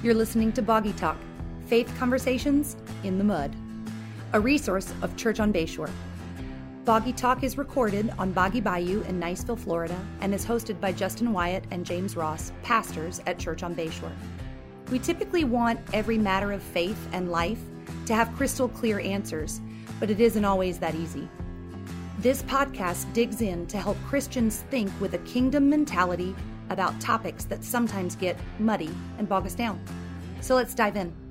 You're listening to Boggy Talk Faith Conversations in the Mud, a resource of Church on Bayshore. Boggy Talk is recorded on Boggy Bayou in Niceville, Florida, and is hosted by Justin Wyatt and James Ross, pastors at Church on Bayshore. We typically want every matter of faith and life to have crystal clear answers, but it isn't always that easy. This podcast digs in to help Christians think with a kingdom mentality about topics that sometimes get muddy and bog us down. So let's dive in.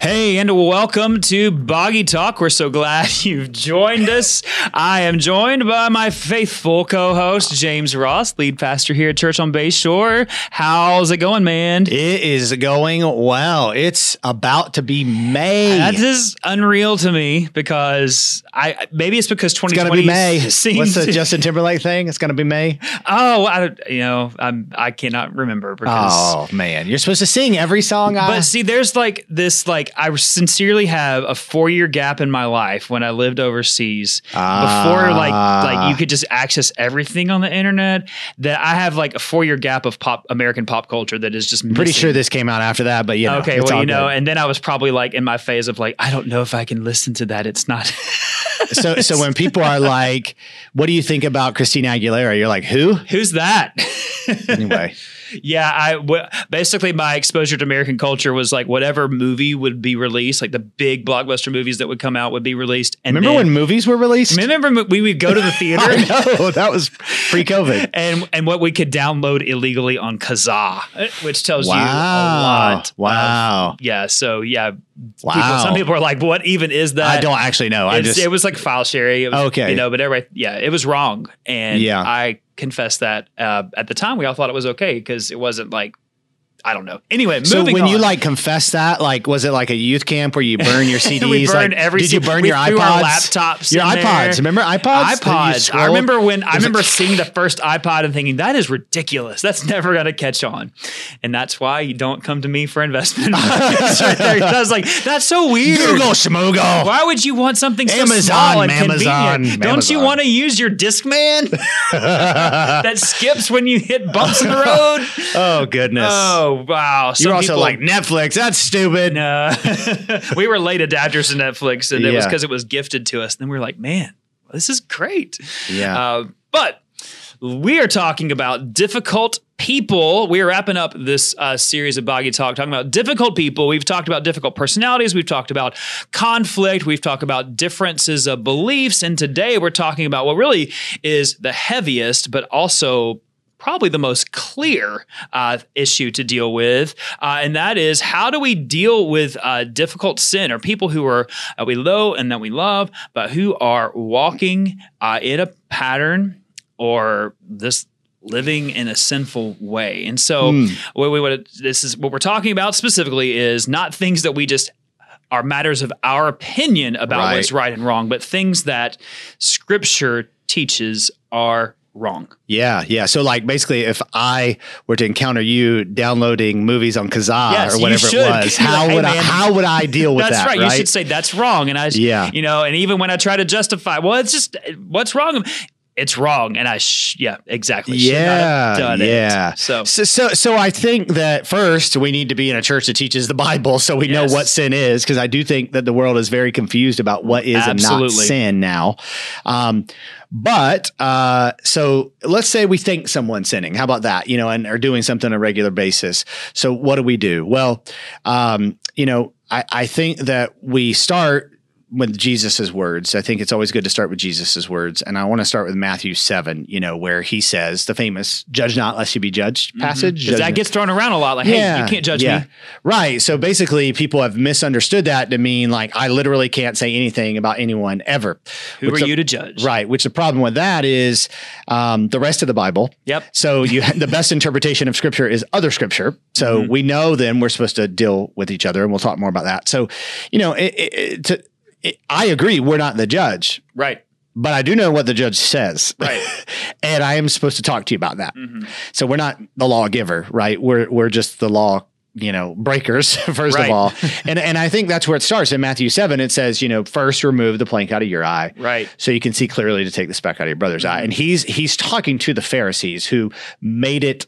Hey, and welcome to Boggy Talk. We're so glad you've joined us. I am joined by my faithful co host, James Ross, lead pastor here at Church on Bayshore. How's it going, man? It is going well. It's about to be May. That is unreal to me because I maybe it's because 2020 it's gonna be May. What's the Justin Timberlake thing? It's gonna be May. Oh, I, you know, I'm I cannot remember because oh man, you're supposed to sing every song. I, but see, there's like this like I sincerely have a four year gap in my life when I lived overseas before like like you ah. could just access everything on the internet. That I have like a four year gap of pop American pop culture that is just I'm pretty sure this came out after that, but you know, Okay, well, you know, good. and then I was probably like in my phase of like, I don't know if I can listen to that. It's not. so so when people are like, "What do you think about Christina Aguilera?" You're like, "Who?" Who's that? Anyway, Yeah, I w- basically my exposure to American culture was like whatever movie would be released, like the big blockbuster movies that would come out would be released. And remember then, when movies were released? Remember we would go to the theater. I know that was pre-COVID. And and what we could download illegally on Kazaa, which tells you a lot. Wow. yeah. So yeah. Wow. People, some people are like, "What even is that?" I don't actually know. I It's- just it was like file sharing. It was, Okay. You know, but everybody, yeah, it was wrong. And Yeah. I confess that uh, at the time we all thought it was okay because it wasn't like, I don't know. Anyway, So when you like confess that, like, was it like a youth camp where you burn your CDs? we burned like, every Did you burn we your iPods? laptops Your iPods. Remember iPods? iPods. I remember when I remember seeing the first iPod and thinking that is ridiculous. That's never going to catch on, and that's why you don't come to me for investment. right there. I was like, that's so weird. Google Schmoogle. Why would you want something so Amazon, small and Amazon, convenient? Don't you want to use your Discman that skips when you hit bumps in the road? Oh goodness. Oh wow! Some You're also people- like Netflix. That's stupid. no. we were late adapters to Netflix, and it was because it was gifted to us. And then we were like, man, this is great. Yeah. Uh, but we are talking about difficult people. We are wrapping up this uh, series of Boggy Talk, talking about difficult people. We've talked about difficult personalities. We've talked about conflict. We've talked about differences of beliefs. And today we're talking about what really is the heaviest, but also probably the most clear uh, issue to deal with, uh, and that is how do we deal with uh, difficult sin or people who are uh, we know and that we love, but who are walking uh, in a pattern or this living in a sinful way. And so, what we what this is what we're talking about specifically is not things that we just are matters of our opinion about Right. what's right and wrong, but things that Scripture teaches are wrong. Yeah, yeah. So like basically if I were to encounter you downloading movies on Kazaa Yes, or whatever it was, how like, "Hey, would I man, how would I deal with that? That's that? right. You should say that's wrong. And I, Yeah. you know, and even when I try to justify, well, it's just what's wrong. It's wrong, and I, sh- yeah, exactly. Not yeah, it. yeah. So, so, so, so I think that first we need to be in a church that teaches the Bible, so we know what sin is, because I do think that the world is very confused about what is and not Absolutely. sin now. Um, but uh, so let's say we think someone's sinning. How about that? You know, and are doing something on a regular basis. So what do we do? Well, um, you know, I, I think that we start with Jesus's words. I think it's always good to start with Jesus's words. And I want to start with Matthew 7, you know, where he says the famous judge not lest you be judged passage. because that Judge- gets thrown around a lot. Like, hey, you can't judge me. Right. So basically, people have misunderstood that to mean like I literally can't say anything about anyone ever. Who Which are the- you to judge? Right. Which the problem with that is um, the rest of the Bible. Yep. So you the best interpretation of Scripture is other Scripture. So Mm-hmm. we know then we're supposed to deal with each other, and we'll talk more about that. So you know, it, it, it, to, it, I agree. We're not the judge. Right. But I do know what the judge says. Right. and I am supposed to talk to you about that. Mhm. So we're not the lawgiver, right? We're we're just the law, you know, breakers first Right. of all. and and I think that's where it starts in Matthew 7 it says, you know, first remove the plank out of your eye. Right. So you can see clearly to take the speck out of your brother's eye. And he's he's talking to the Pharisees who made it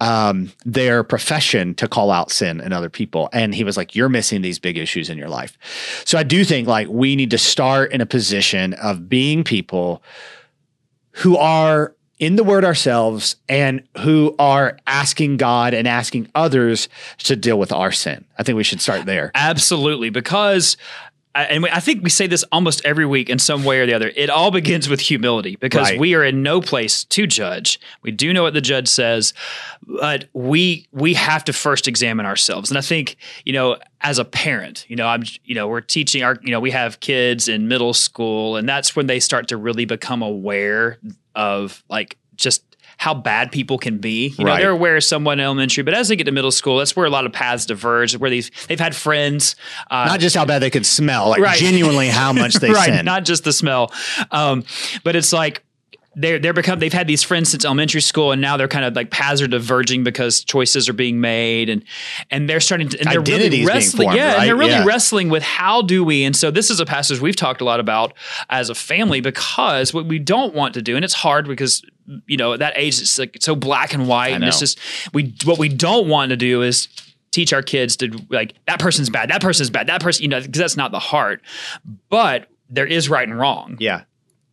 um, their profession to call out sin in other people. And he was like, You're missing these big issues in your life. So I do think like we need to start in a position of being people who are in the word ourselves and who are asking God and asking others to deal with our sin. I think we should start there. Absolutely, because and I think we say this almost every week in some way or the other. It all begins with humility because Right. we are in no place to judge. We do know what the judge says, but we we have to first examine ourselves. And I think you know, as a parent, you know, I'm you know, we're teaching our you know, we have kids in middle school, and that's when they start to really become aware of like just how bad people can be. You know, Right. they're aware of someone in elementary, but as they get to middle school, that's where a lot of paths diverge. Where these they've had friends, uh, Not just how bad they could smell, like Right. genuinely how much they right, sin. not just the smell. Um, but it's like they're they're become they've had these friends since elementary school, and now they're kind of like paths are diverging because choices are being made, and and they're starting to and they're Identities really being wrestling, formed, yeah, right? and they're really Yeah. wrestling with how do we. And so this is a passage we've talked a lot about as a family because what we don't want to do, and it's hard because you know at that age it's like it's so black and white, and it's just we what we don't want to do is teach our kids to like that person's bad, that person's bad, that person, you know, because that's not the heart. But there is right and wrong, yeah.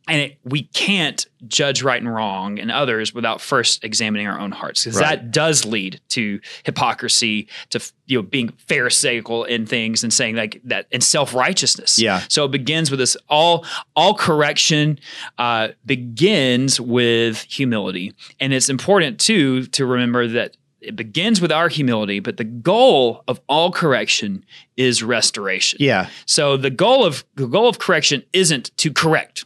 And it, we can't judge right and wrong in others without first examining our own hearts, because Right. that does lead to hypocrisy, to you know being pharisaical in things and saying like that, and self righteousness. Yeah. So it begins with this. All all correction uh, begins with humility, and it's important too to remember that it begins with our humility, but the goal of all correction is restoration. Yeah. So the goal of the goal of correction isn't to correct.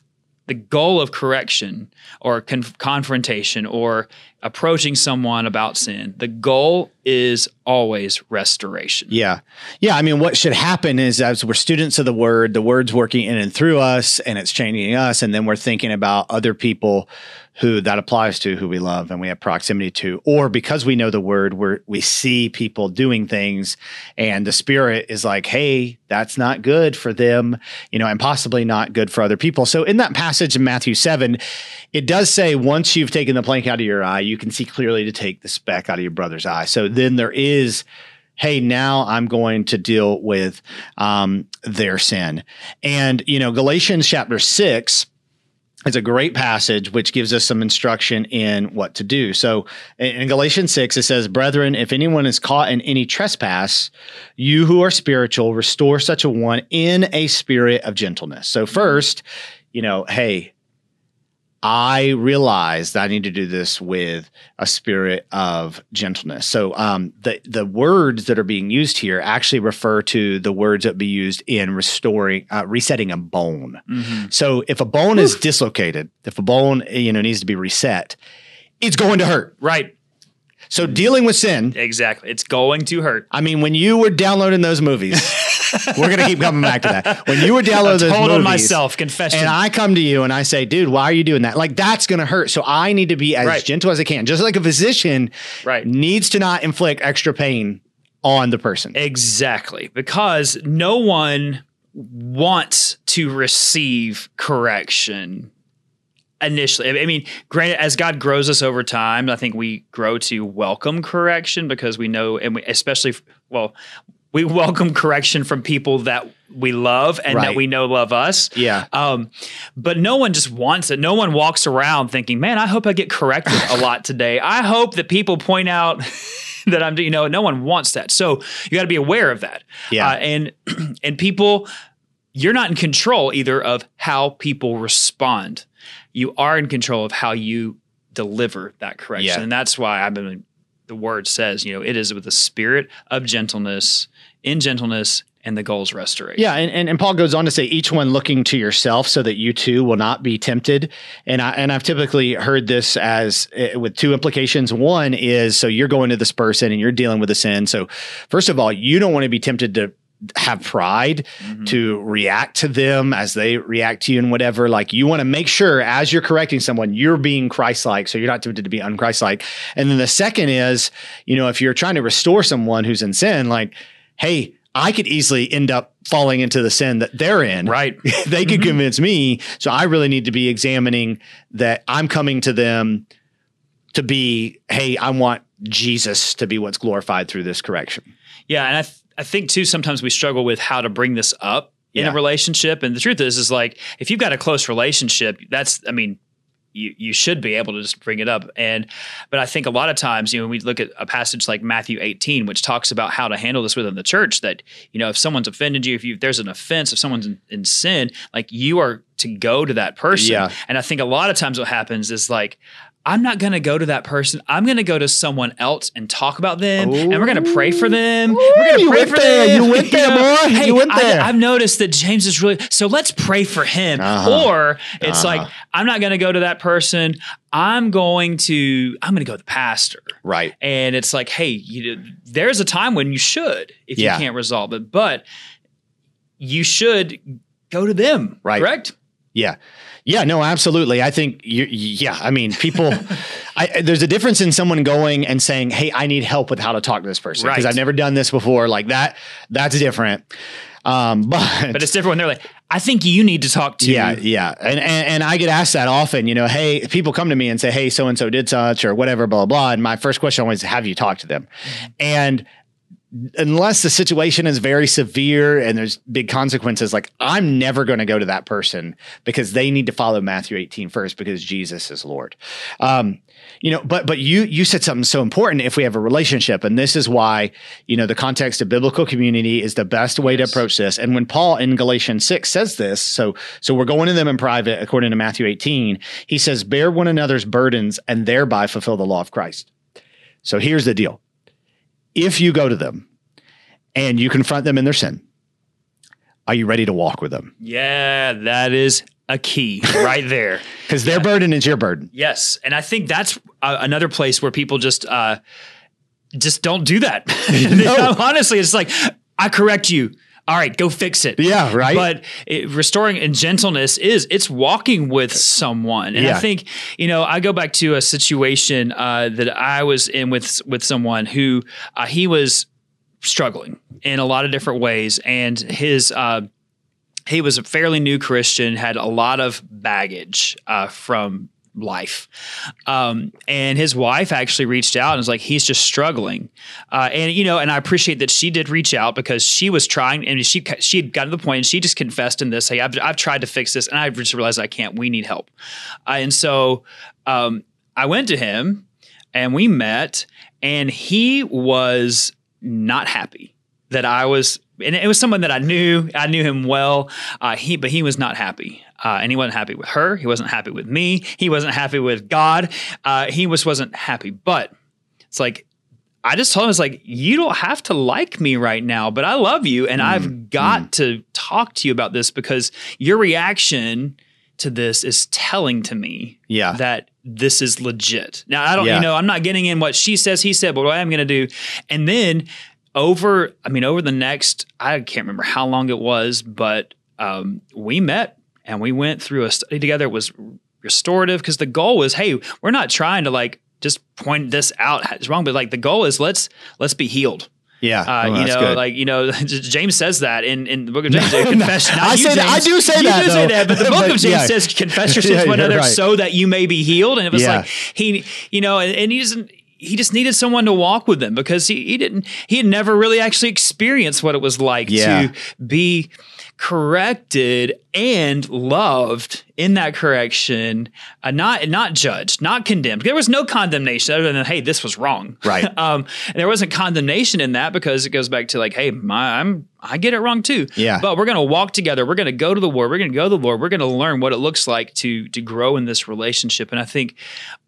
The goal of correction or con- confrontation or approaching someone about sin, the goal is always restoration. Yeah. Yeah. I mean, what should happen is as we're students of the word, the word's working in and through us and it's changing us. And then we're thinking about other people who that applies to, who we love and we have proximity to, or because we know the word, we we see people doing things, and the spirit is like, hey, that's not good for them, you know, and possibly not good for other people. So in that passage in Matthew seven, it does say once you've taken the plank out of your eye, you can see clearly to take the speck out of your brother's eye. So then there is hey now i'm going to deal with um, their sin and you know galatians chapter 6 it's a great passage which gives us some instruction in what to do. So in Galatians 6, it says, Brethren, if anyone is caught in any trespass, you who are spiritual, restore such a one in a spirit of gentleness. So, first, you know, hey, I realize that I need to do this with a spirit of gentleness. So um, the the words that are being used here actually refer to the words that be used in restoring, uh, resetting a bone. Mhm. So if a bone is dislocated, if a bone you know needs to be reset, it's going to hurt. Right. So dealing with sin. Exactly. It's going to hurt. I mean, when you were downloading those movies, we're gonna keep coming back to that. When you were downloading those movies, on myself. Confession. and I come to you and I say, dude, why are you doing that? Like that's going to hurt. So I need to be as Right. gentle as I can. Just like a physician Right. needs to not inflict extra pain on the person. Exactly. Because no one wants to receive correction initially. I mean, granted, as God grows us over time, I think we grow to welcome correction because we know, and we, especially, well, we welcome correction from people that we love and that we know love us. Yeah. Um, but no one just wants it. No one walks around thinking, man, I hope I get corrected a lot today. I hope that people point out that I'm, you know, no one wants that. So you got to be aware of that. Yeah. Uh, and, and people, you're not in control either of how people respond. You are in control of how you deliver that correction. Yeah. And that's why I've been, the word says, you know, it is with a spirit of gentleness, in gentleness, and the goal is restoration. Yeah, and, and, and Paul goes on to say, each one looking to yourself so that you too will not be tempted. And I and I've typically heard this as uh, with two implications. One is so you're going to this person and you're dealing with a sin. So first of all, you don't want to be tempted to have pride mm-hmm. to react to them as they react to you and whatever. Like you want to make sure as you're correcting someone, you're being Christ-like, so you're not tempted to be unchrist-like. And then the second is, you know, if you're trying to restore someone who's in sin, like, hey, I could easily end up falling into the sin that they're in. Right. they could mm-hmm. convince me. So I really need to be examining that I'm coming to them to be, hey, I want Jesus to be what's glorified through this correction. Yeah, and I th- I think too sometimes we struggle with how to bring this up in Yeah. a relationship, and the truth is is like if you've got a close relationship, that's I mean. You, you should be able to just bring it up and but i think a lot of times you know when we look at a passage like matthew 18 which talks about how to handle this within the church that you know if someone's offended you if, you, if there's an offense if someone's in, in sin like you are to go to that person Yeah. and i think a lot of times what happens is like i'm not going to go to that person i'm going to go to someone else and talk about them and we're going to pray for them we're going to pray for there. them You went there, boy. hey, You went I- there. i've noticed that james is really so let's pray for him Uh-huh. or it's Uh-huh. like i'm not going to go to that person i'm going to i'm going to go to the pastor Right. and it's like hey you, there's a time when you should if Yeah. you can't resolve it but you should go to them Right. correct Yeah. Yeah, no, absolutely. I think you yeah, I mean, people I there's a difference in someone going and saying, "Hey, I need help with how to talk to this person because Right. I've never done this before." Like that that's different. Um, but but it's different when they're like i think you need to talk to yeah, yeah, and, and and I get asked that often. You know, hey, people come to me and say, "Hey, so and so did such or whatever," blah blah. And my first question always, "Have you talked to them?" And unless the situation is very severe and there's big consequences, like I'm never going to go to that person because they need to follow Matthew 18 first because Jesus is Lord. Um, you know, but but you you said something so important if we have a relationship, and this is why you know the context of biblical community is the best way to approach this. And when Paul in Galatians six says this, so so we're going to them in private according to Matthew 18. He says, "Bear one another's burdens and thereby fulfill the law of Christ." So here's the deal: if you go to them and you confront them in their sin, are you ready to walk with them? yeah that is a key right there Because their burden is your burden. Yes, and I think that's uh, another place where people just uh, just don't do that. No. Honestly, it's like I correct you. All right, go fix it. Yeah, right. But it, restoring and gentleness is it's walking with someone, and I think you know I go back to a situation uh, that I was in with with someone who uh, he was struggling in a lot of different ways, and his. Uh, he was a fairly new Christian, had a lot of baggage uh, from life. Um, and his wife actually reached out and was like, he's just struggling. Uh, and, you know, and I appreciate that she did reach out because she was trying and she, she had gotten to the point and she just confessed in this, Hey, I've, I've tried to fix this and I just realized I can't, we need help. Uh, and so um, I went to him and we met and he was not happy that I was, and it was someone that I knew. I knew him well. Uh, he, but he was not happy, uh, and he wasn't happy with her. He wasn't happy with me. He wasn't happy with God. Uh, he was wasn't happy. But it's like I just told him, it's like you don't have to like me right now, but I love you, and I've got to talk to you about this because your reaction to this is telling to me Yeah. that this is legit. Now I don't, Yeah. you know, I'm not getting in what she says, he said, but what I'm going to do, and then over, I mean, over the next, I can't remember how long it was, but um, we met and we went through a study together. It was restorative because the goal was, hey, we're not trying to like just point this out as wrong, but like the goal is let's let's be healed. Yeah. Uh, Oh, you know, good. like you know, James says that in, in the book of James. confession. not I say that- I do say you that, do say that, but the book But, of James yeah. says, "Confess your Yeah, sins to one another, right. so that you may be healed." And it was Yeah. like he, you know, and, and he doesn't. He just needed someone to walk with him because he, he didn't. He had never really actually experienced what it was like Yeah. to be corrected and loved in that correction, uh, not not judged, not condemned. There was no condemnation other than, "Hey, this was wrong." Right. um, and there wasn't condemnation in that because it goes back to like, "Hey, my, I'm I get it wrong too." Yeah. But we're gonna walk together. We're gonna go to the Word. We're gonna go to the Lord. We're gonna learn what it looks like to to grow in this relationship. And I think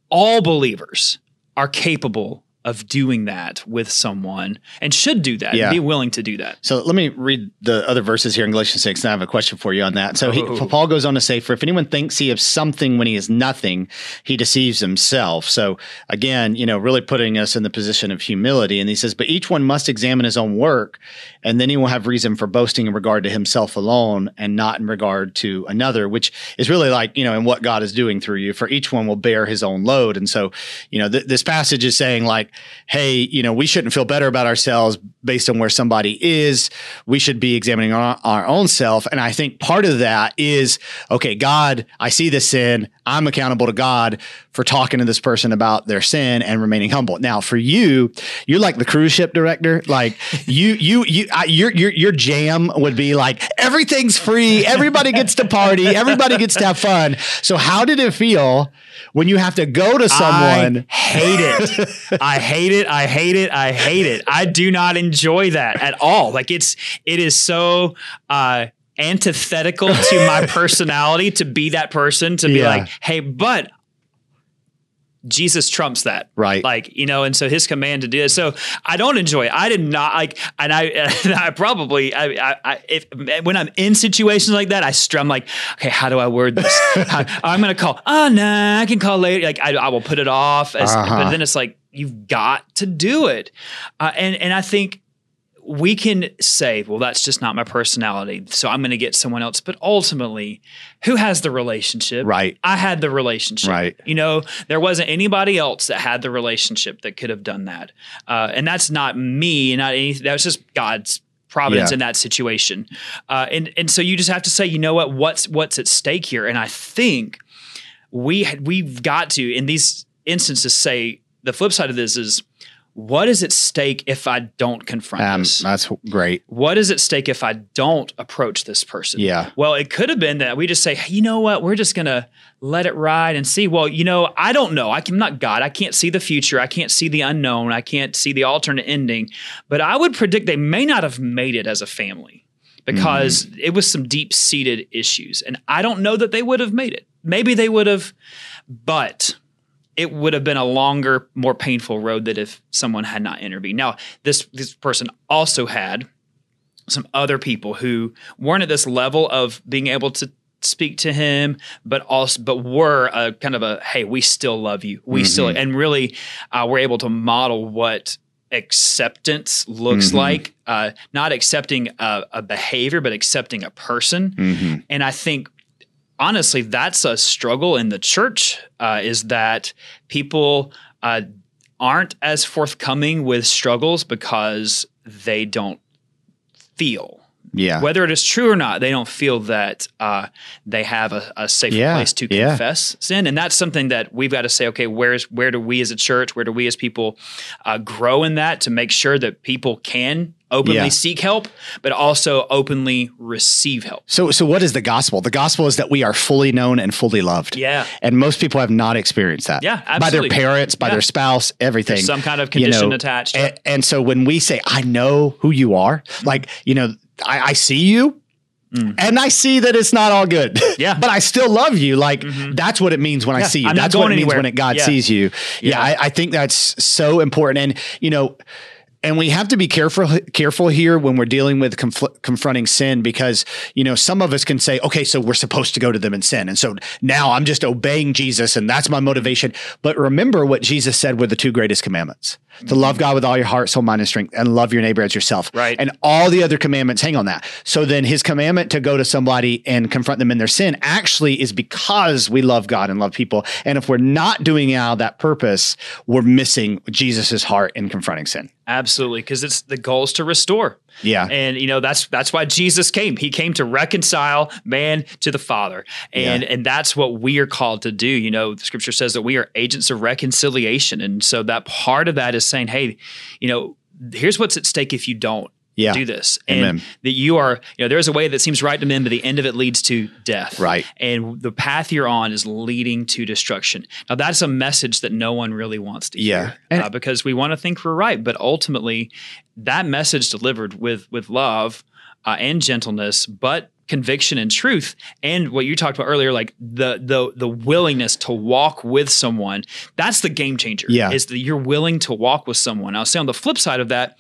all believers are capable of doing that with someone and should do that Yeah. and be willing to do that. So let me read the other verses here in Galatians 6, and I have a question for you on that. So he, Oh. Paul goes on to say, For if anyone thinks he is something when he is nothing, he deceives himself. So again, you know, really putting us in the position of humility. And he says, But each one must examine his own work, and then he will have reason for boasting in regard to himself alone and not in regard to another, which is really like, you know, in what God is doing through you. For each one will bear his own load. And so, you know, th- this passage is saying, like, hey, you know, we shouldn't feel better about ourselves based on where somebody is. We should be examining our, our own self. And I think part of that is, okay, God, I see this sin. I'm accountable to God for talking to this person about their sin and remaining humble. Now, for you, you're like the cruise ship director. Like you, you, you, I, your, your, your jam would be like everything's free. Everybody gets to party. Everybody gets to have fun. So how did it feel when you have to go to someone? I hate it. I hate it. I hate it. I hate it. I do not enjoy that at all. Like it's, it is so, uh, antithetical to my personality to be that person to be Yeah. like, hey, but Jesus trumps that. Right. Like, you know, and so his command to do it. So I don't enjoy it. I did not like, and I, and I probably, I, I, I, if, when I'm in situations like that, I strum like, okay, how do I word this? How, I'm going to call, oh, nah, I can call later. Like I, I will put it off as, Uh-huh. but then it's like, you've got to do it. Uh, and, and I think we can say, well, that's just not my personality. So I'm going to get someone else. But ultimately, who has the relationship? Right. I had the relationship. Right. You know, there wasn't anybody else that had the relationship that could have done that. Uh, and that's not me, not anything. That was just God's providence Yeah. in that situation. Uh, and and so you just have to say, you know what? What's what's at stake here? And I think we we've got to in these instances say the flip side of this is what is at stake if I don't confront Um, this? that's great. what is at stake if I don't approach this person? Yeah. Well, it could have been that we just say, hey, you know what, we're just gonna let it ride and see. Well, you know, I don't know. I'm not God. I can't see the future. I can't see the unknown. I can't see the alternate ending. But I would predict they may not have made it as a family because Mm-hmm. it was some deep seated issues, and I don't know that they would have made it. Maybe they would have, but it would have been a longer, more painful road that if someone had not intervened. Now, this this person also had some other people who weren't at this level of being able to speak to him, but also but were a kind of a hey, we still love you, we still, and really uh, were able to model what acceptance looks Mhm. like. Uh, not accepting a, a behavior, but accepting a person. hmm And I think honestly, that's a struggle in the church. Uh, is that people uh, aren't as forthcoming with struggles because they don't feel Yeah. whether it is true or not. They don't feel that uh, they have a, a safe Yeah, place to yeah. confess sin, and that's something that we've got to say. Okay, where's where do we as a church, where do we as people uh, grow in that to make sure that people can openly Yeah. seek help, but also openly receive help. So, so what is the gospel? The gospel is that we are fully known and fully loved. Yeah. And most people have not experienced that. Yeah, By their parents, by Yeah. their spouse, everything. There's some kind of you condition know, attached. And, and so when we say, I know who you are, like, you know, I, I see you. And I see that it's not all good. Mm. Yeah. Mm-hmm. but I still love you. Like that's what it means when I see you. I'm that's what it means when it, God Yeah. sees you. Yeah, Yeah. I, I think that's so important. And you know, and we have to be careful careful here when we're dealing with confl- confronting sin because you know some of us can say okay so we're supposed to go to them and sin and so now I'm just obeying Jesus and that's my motivation but remember what Jesus said were the two greatest commandments to love God with all your heart soul mind and strength and love your neighbor as yourself Right. and all the other commandments hang on that so then his commandment to go to somebody and confront them in their sin actually is because we love God and love people and if we're not doing out that purpose we're missing Jesus's heart in confronting sin Absolutely, because it's the goal is to restore. Yeah. and you know that's that's why Jesus came. He came to reconcile man to the Father, and Yeah. and that's what we are called to do. You know, the Scripture says that we are agents of reconciliation, and so that part of that is saying, hey, you know, here's what's at stake if you don't. Yeah. Do this, and Amen. that you are, you know, there's a way that seems right to men, but the end of it leads to death. Right. and the path you're on is leading to destruction. Now, that's a message that no one really wants to Yeah. hear And- uh, because we want to think we're right, but ultimately, that message delivered with with love uh, and gentleness, but conviction and truth, and what you talked about earlier, like the the the willingness to walk with someone. That's the game changer. Yeah. is that you're willing to walk with someone. I'll say on the flip side of that.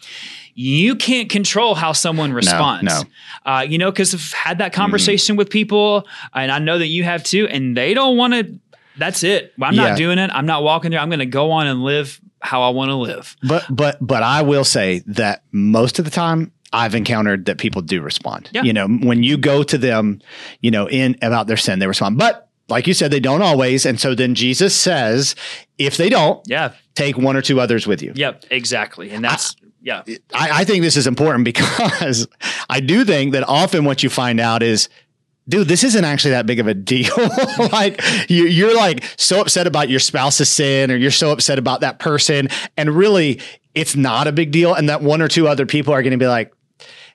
You can't control how someone responds. no. Uh, you know, because I've had that conversation with people, and I know that you have too, and they don't want to. That's it. I'm Yeah. not doing it. I'm not walking there. I'm going to go on and live how I want to live. But but but I will say that most of the time I've encountered that people do respond. Yeah. You know, when you go to them, you know, in about their sin, they respond. But like you said, they don't always. And so then Jesus says, if they don't, Yeah. take one or two others with you. Yep. Exactly. And that's yeah. I, I think this is important because I do think that often what you find out is, dude, this isn't actually that big of a deal. like you, you're like so upset about your spouse's sin, or you're so upset about that person, and really, it's not a big deal. And that one or two other people are going to be like.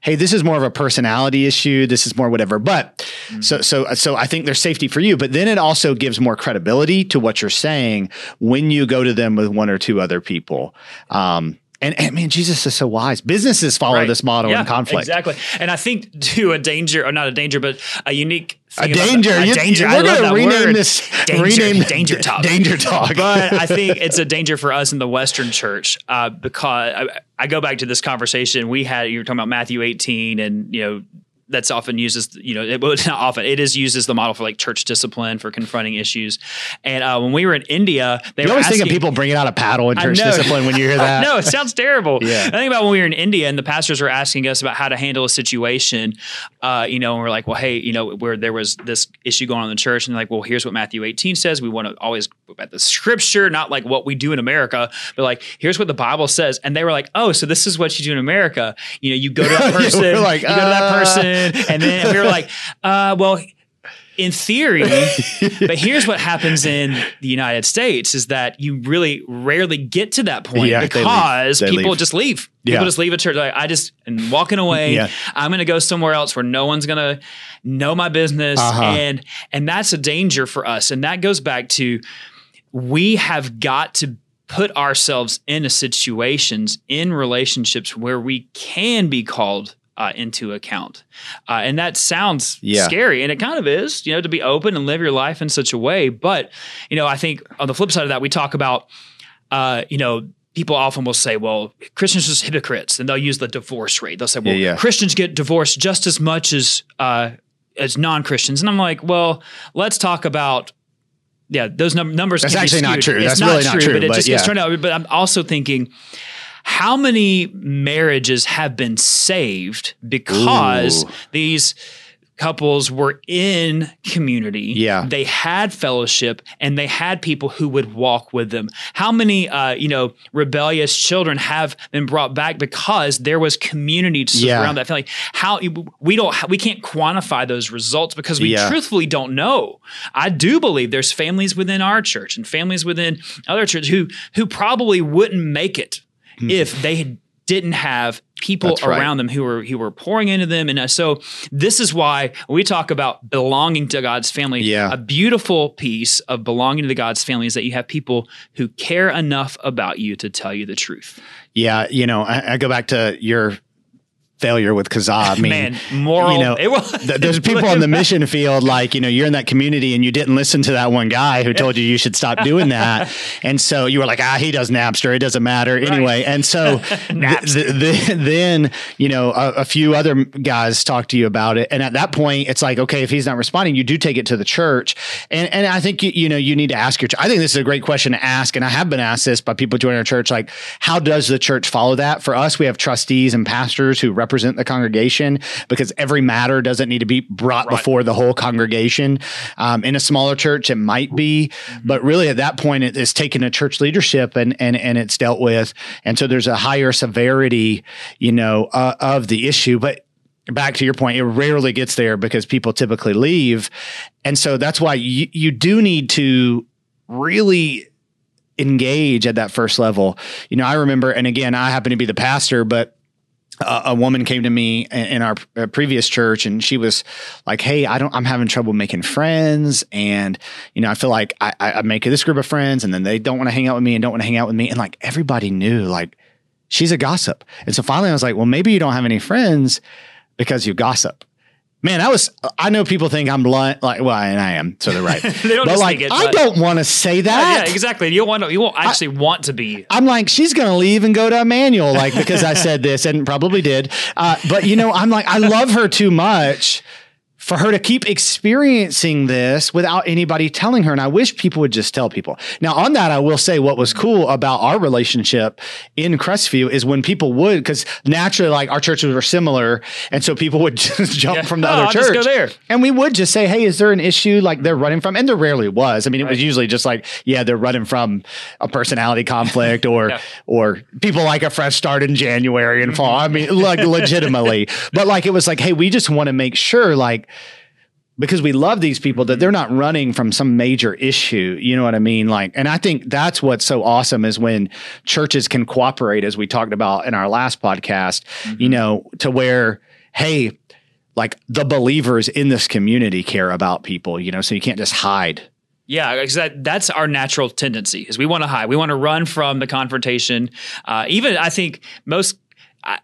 Hey, this is more of a personality issue. This is more whatever. But so so so I think there's safety for you, but then it also gives more credibility to what you're saying when you go to them with one or two other people. Um, and, and man, Jesus is so wise. Businesses follow Right. this model Yeah, in conflict. Exactly. And I think to a danger, or not a danger, but a unique A danger. a You- danger. We're love gonna rename word. this. danger. rename danger talk. Danger talk. but I think it's a danger for us in the Western church uh, because I, I go back to this conversation we had. You were talking about Matthew 18, and you know that's often used as you know it, well, not often it is used as the model for like church discipline for confronting issues. And uh, when we were in India, they you were always think of people bringing out a paddle in church discipline when you hear that. no, it sounds terrible. Yeah. I think about when we were in India and the pastors were asking us about how to handle a situation, uh, you know, and we're like, well, hey, you know, where there was this issue going on in the church, and like, well, here's what Matthew 18 says. We want to always at the scripture, not like what we do in America, but like, here's what the Bible says. And they were like, oh, so this is what you do in America. You know, you go to that Yeah, person, we're like, you go to that uh. And then we were like, uh, well, in theory, but here's what happens in the United States is that you really rarely get to that point Yeah, because They people leave. just leave. Yeah. People just leave a church. Like I just am walking away. Yeah. I'm going to go somewhere else where no one's going to know my business, Uh-huh. and and that's a danger for us. And that goes back to we have got to put ourselves into situations in relationships where we can be called uh, into account. Uh, and that sounds Yeah. scary, and it kind of is, you know, to be open and live your life in such a way. But, you know, I think on the flip side of that, we talk about, uh, you know, people often will say, well, Christians are just hypocrites, and they'll use the divorce rate. They'll say, well, Yeah, yeah. Christians get divorced just as much as, uh, as non-Christians. And I'm like, well, let's talk about yeah, those num- numbers. That's actually not true. It's That's really not true, but it but just gets yeah. turned out. But I'm also thinking, how many marriages have been saved because Ooh. these couples were in community Yeah. they had fellowship and they had people who would walk with them how many uh, you know rebellious children have been brought back because there was community to Yeah. surround that family how we don't we can't quantify those results because we Yeah. truthfully don't know i do believe there's families within our church and families within other churches who who probably wouldn't make it if they didn't have people. That's right. around them who were who were pouring into them and uh, so this is why we talk about belonging to God's family Yeah. a beautiful piece of belonging to the God's family is that you have people who care enough about you to tell you the truth Yeah, you know, I, I go back to your failure with Kazaa. I mean, man moral you know, it was, th- there's people on the mission field, like, you know, you're in that community and you didn't listen to that one guy who told you you should stop doing that. and so you were like, ah, he does Napster. It doesn't matter. Anyway. And so th- th- th- then, you know, a, a few other guys talk to you about it. And at that point, it's like, okay, if he's not responding, you do take it to the church. And, and I think, you, you know, you need to ask your, ch- I think this is a great question to ask. And I have been asked this by people joining our church, like, how does the church follow that? For us, we have trustees and pastors who represent the congregation because every matter doesn't need to be brought before the whole congregation. Um, in a smaller church, it might be, but really at that point, it is taken to church leadership and and and it's dealt with. And so there's a higher severity, you know, uh, of the issue, but. Back to your point, it rarely gets there because people typically leave. And so that's why you, you do need to really engage at that first level. You know, I remember, and again, I happen to be the pastor, but a, woman came to me in, our uh, previous church and she was like, Hey, I don't, I'm having trouble making friends. And, you know, I feel like I I make this group of friends and then they don't want to hang out with me and don't want to hang out with me. And like everybody knew, like, she's a gossip. And so finally I was like, well, maybe you don't have any friends because you gossip. Man, I was, I know people think I'm blunt, like, well, and I am, so they're right. They don't but just like, it, I but- don't want to say that. yeah exactly you want to, you won't actually want to be I'm like, she's going to leave and go to Emmanuel, like, because I said this and probably did. Uh, but, you know, I'm like, I love her too much for her to keep experiencing this without anybody telling her. And I wish people would just tell people. Now, on that, I will say what was cool about our relationship in Crestview is when people would, because naturally, like our churches were similar. And so people would just jump Yeah. from the Oh, other I'll church. just go there. And we would just say, hey, is there an issue like they're running from? And there rarely was. I mean, it was usually just like, yeah, they're running from a personality conflict or, Yeah. or people like a fresh start in January and fall. I mean, like legitimately. But like, it was like, hey, we just want to make sure, like, because we love these people that they're not running from some major issue. You know what I mean? Like, and I think that's what's so awesome is when churches can cooperate, as we talked about in our last podcast, you know, to where, hey, like the believers in this community care about people, you know, so you can't just hide. Yeah, 'cause that, that's our natural tendency is we want to hide. We want to run from the confrontation. Uh, even I think most. I,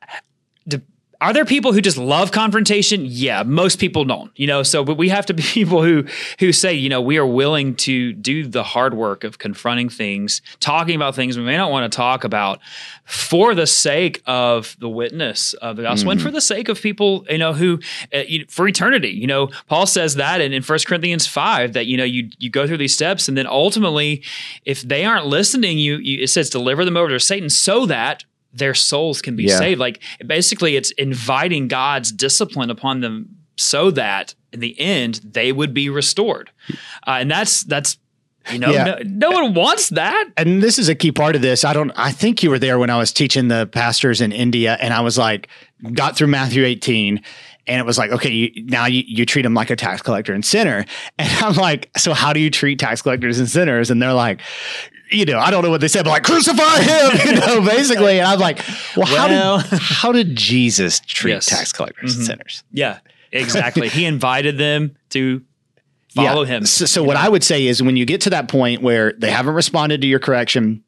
are there people who just love confrontation? Yeah, most people don't. You know, so but we have to be people who who say, you know, we are willing to do the hard work of confronting things, talking about things we may not want to talk about, for the sake of the witness of the gospel and for the sake of people, you know, who uh, you, for eternity. You know, Paul says that in, in 1 Corinthians five that you know you you go through these steps and then ultimately, if they aren't listening, you, you it says deliver them over to Satan so that their souls can be Yeah. saved. Like basically, it's inviting God's discipline upon them so that in the end they would be restored. Uh, and that's that's you know Yeah. no, no one wants that. and this is a key part of this. I don't. I think you were there when I was teaching the pastors in India, and I was like, got through Matthew 18, and it was like, okay, you, now you, you treat them like a tax collector and sinner, and I'm like, so how do you treat tax collectors and sinners? And they're like. You know, I don't know what they said, but like crucify him, you know, basically. And I'm like, well, Well. how did how did Jesus treat Yes. tax collectors and mm-hmm. sinners? Yeah, exactly. he invited them to follow Yeah. him. So, so what I would say is when you get to that point where they haven't responded to your correction,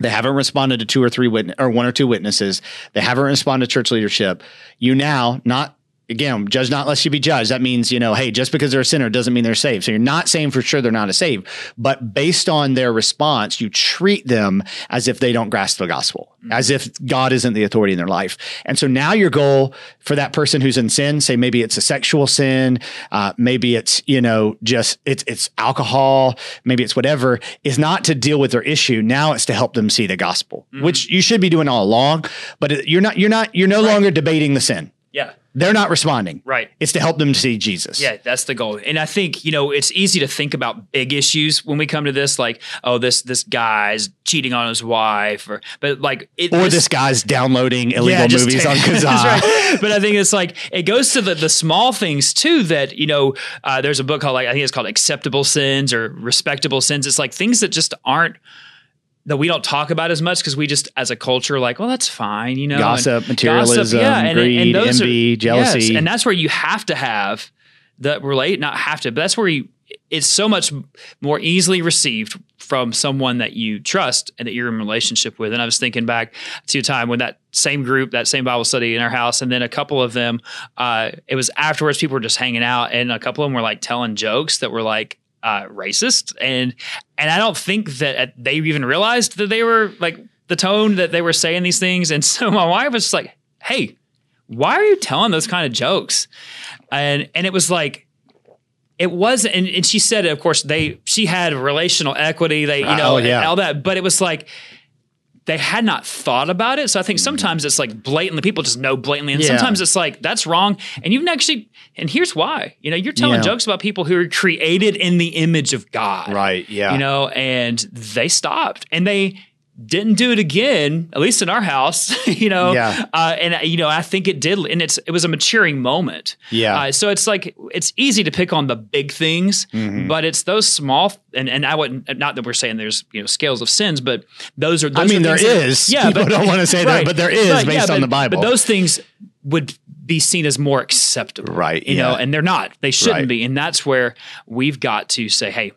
they haven't responded to two or three witness or one or two witnesses, they haven't responded to church leadership, you now not again judge not lest you be judged. That means you know, hey, just because they're a sinner doesn't mean they're saved. So you're not saying for sure they're not a saved, but based on their response, you treat them as if they don't grasp the gospel, as if God isn't the authority in their life. And so now your goal for that person who's in sin, say maybe it's a sexual sin, uh, maybe it's you know just it's it's alcohol, maybe it's whatever, is not to deal with their issue. Now it's to help them see the gospel, which you should be doing all along. But it, you're not you're not you're no longer debating the sin. Yeah. They're not responding. Right. It's to help them see Jesus. Yeah, that's the goal. And I think, you know, it's easy to think about big issues when we come to this, like, oh, this this guy's cheating on his wife, or but like it, Or this guy's downloading illegal Yeah, movies on Kazaa. right. But I think it's like it goes to the the small things too. That you know, uh, there's a book called like I think it's called Acceptable Sins or Respectable Sins. It's like things that just aren't that we don't talk about as much because we just as a culture like, well, that's fine, you know, Gossip, and materialism, greed, envy, jealousy. yes, and that's where you have to have the relate, not have to, but that's where you. It's so much more easily received from someone that you trust and that you're in relationship with. And I was thinking back to a time when that same group, that same Bible study in our house, and then a couple of them, uh, it was afterwards, people were just hanging out, and a couple of them were like telling jokes that were like uh, racist, and and I don't think that uh, they even realized that they were like the tone that they were saying these things. And so my wife was just like, "Hey, why are you telling those kind of jokes?" And and it was like it wasn't and, and she said of course they she had relational equity they you know Oh, yeah. all that but it was like they had not thought about it so i think hmm. sometimes it's like blatantly people just know blatantly and Yeah. sometimes it's like that's wrong and you've actually and here's why you know you're telling Yeah. jokes about people who are created in the image of god Right. Yeah. you know and they stopped and they didn't do it again at least in our house you know Yeah. uh, and you know i think it did and it's it was a maturing moment Yeah. uh, so it's like it's easy to pick on the big things Mm-hmm. but it's those small and and i wouldn't not that we're saying there's you know scales of sins but those are those I mean, there that- is. People don't wanna say that, but there is based on the Bible. but those things would be seen as more acceptable Right, you know and they're not they shouldn't Right. be and that's where we've got to say hey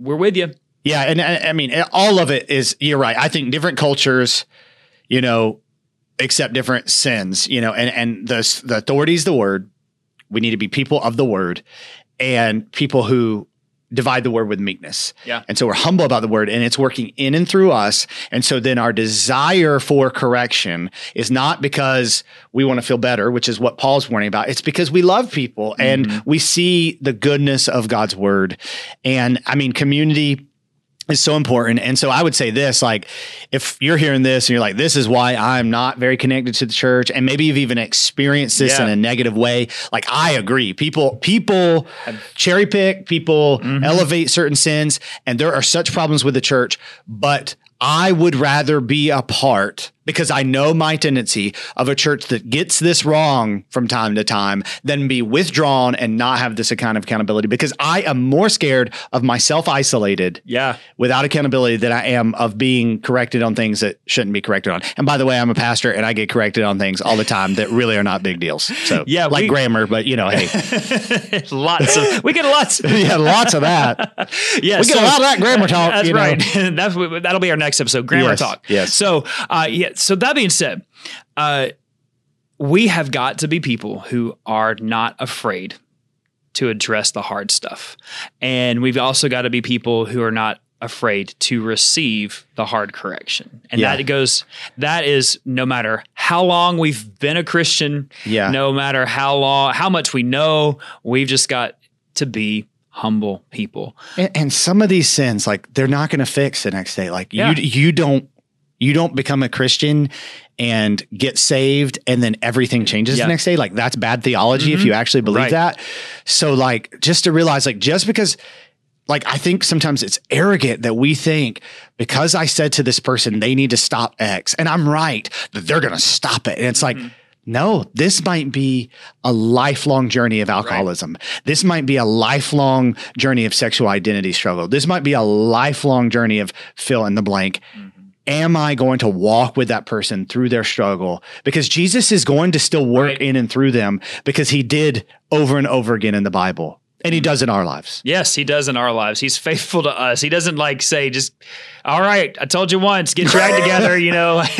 we're with you Yeah, and I, I mean, all of it is. You're right. I think different cultures, you know, accept different sins. You know, and and the the authority is the word. We need to be people of the word, and people who divide the word with meekness. Yeah. And so we're humble about the word and it's working in and through us. And so then our desire for correction is not because we want to feel better, which is what Paul's warning about. It's because we love people and mm-hmm. we see the goodness of God's word. And I mean, community is so important. And so I would say this like, if you're hearing this and you're like, this is why I'm not very connected to the church, and maybe you've even experienced this Yeah. in a negative way, like I agree. People, people cherry pick, people mm-hmm. elevate certain sins, and there are such problems with the church, but I would rather be a part because I know my tendency of a church that gets this wrong from time to time than be withdrawn and not have this kind of accountability because I am more scared of myself isolated Yeah. without accountability than I am of being corrected on things that shouldn't be corrected on. And by the way, I'm a pastor and I get corrected on things all the time that really are not big deals. So Yeah, like we- grammar, but you know, hey, lots of we get lots. yeah, lots of that. Yeah, We get a lot of that grammar talk, That's you know. right. That's that'll be our next episode, grammar Yes, talk. yes. So, uh, yeah. So that being said, uh, we have got to be people who are not afraid to address the hard stuff, and we've also got to be people who are not afraid to receive the hard correction and Yeah. that goes that is no matter how long we've been a christian Yeah. no matter how long how much we know we've just got to be humble people And, and some of these sins, like they're not going to fix the next day. Like Yeah. you, you don't, you don't become a Christian and get saved, and then everything changes Yeah. Mm-hmm. the next day. Like that's bad theology if you actually believe Right. that. So, like, just to realize, like, just because. Like I think sometimes it's arrogant that we think because I said to this person they need to stop X and I'm right that they're going to stop it. And it's Mm-hmm. like no, this might be a lifelong journey of alcoholism. This might be a lifelong journey of sexual identity struggle. This might be a lifelong journey of fill in the blank. Am I going to walk with that person through their struggle? Because Jesus is going to still work Right. in and through them because he did over and over again in the Bible. And he mm. does in our lives. Yes, he does in our lives. He's faithful to us. He doesn't like say just, "All right, I told you once, get your act together." You know,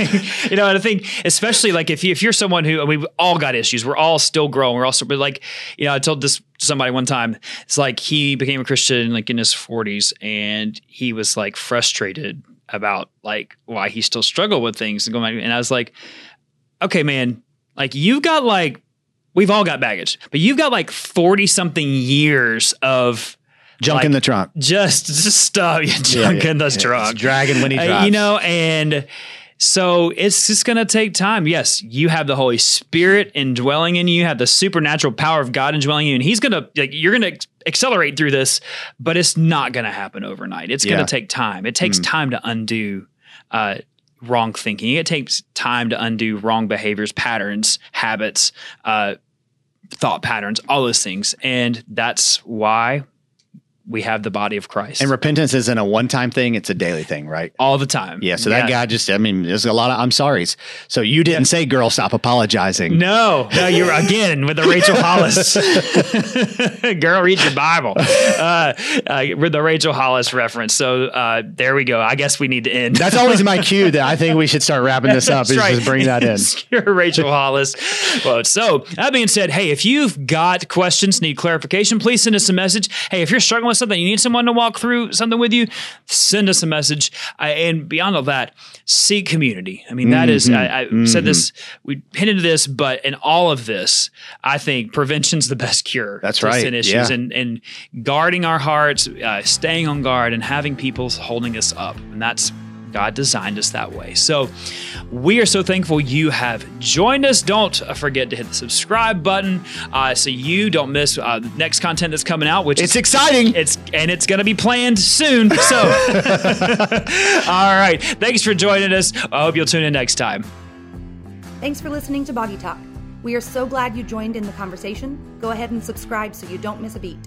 you know. And I think, especially like if you if you're someone who we've all got issues, we're all still growing. We're all still, but like you know, I told this to somebody one time. It's like he became a Christian like in his 40s, and he was like frustrated about like why he still struggled with things and going. And I was like, okay, man, like you've got like we've all got baggage, but you've got like 40 something years of Junk Like, in the trunk. just, just stuff, yeah, junk yeah, in the yeah. trunk. Dragging when he Uh, you know, and so it's just going to take time. Yes, you have the Holy Spirit indwelling in you, you have the supernatural power of God indwelling you, and He's going to, like, you're going to accelerate through this, but it's not going to happen overnight. It's going to take time. It takes Mm. time to undo uh, wrong thinking. It takes time to undo wrong behaviors, patterns, habits, uh, thought patterns, all those things. And that's why we have the body of Christ And repentance isn't a one time thing, it's a daily thing, right? all the time. Yeah. So that guy just, I mean, there's a lot of I'm sorry's. So you didn't say, girl, stop apologizing. No, no, you're again with the Rachel Hollis. Girl, read your Bible. Uh, uh, with the Rachel Hollis reference. So uh, there we go. I guess we need to end. That's always my cue that I think we should start wrapping this up. Is just bring that in. You're Rachel Hollis. Well, so that being said, hey, if you've got questions, need clarification, please send us a message. Hey, if you're struggling with something, you need someone to walk through something with you, send us a message. Uh, and beyond all that, seek community. I mean, that is, I, I said this, we hinted this, but in all of this, I think prevention's the best cure. That's right. issues Yeah. and, and guarding our hearts, uh, staying on guard, and having people holding us up. And that's God designed us that way. So we are so thankful you have joined us. Don't forget to hit the subscribe button uh, so you don't miss uh, the next content that's coming out, which It's is exciting. it's and it's going to be planned soon. So, all right. Thanks for joining us. I hope you'll tune in next time. Thanks for listening to Boggy Talk. We are so glad you joined in the conversation. Go ahead and subscribe so you don't miss a beat.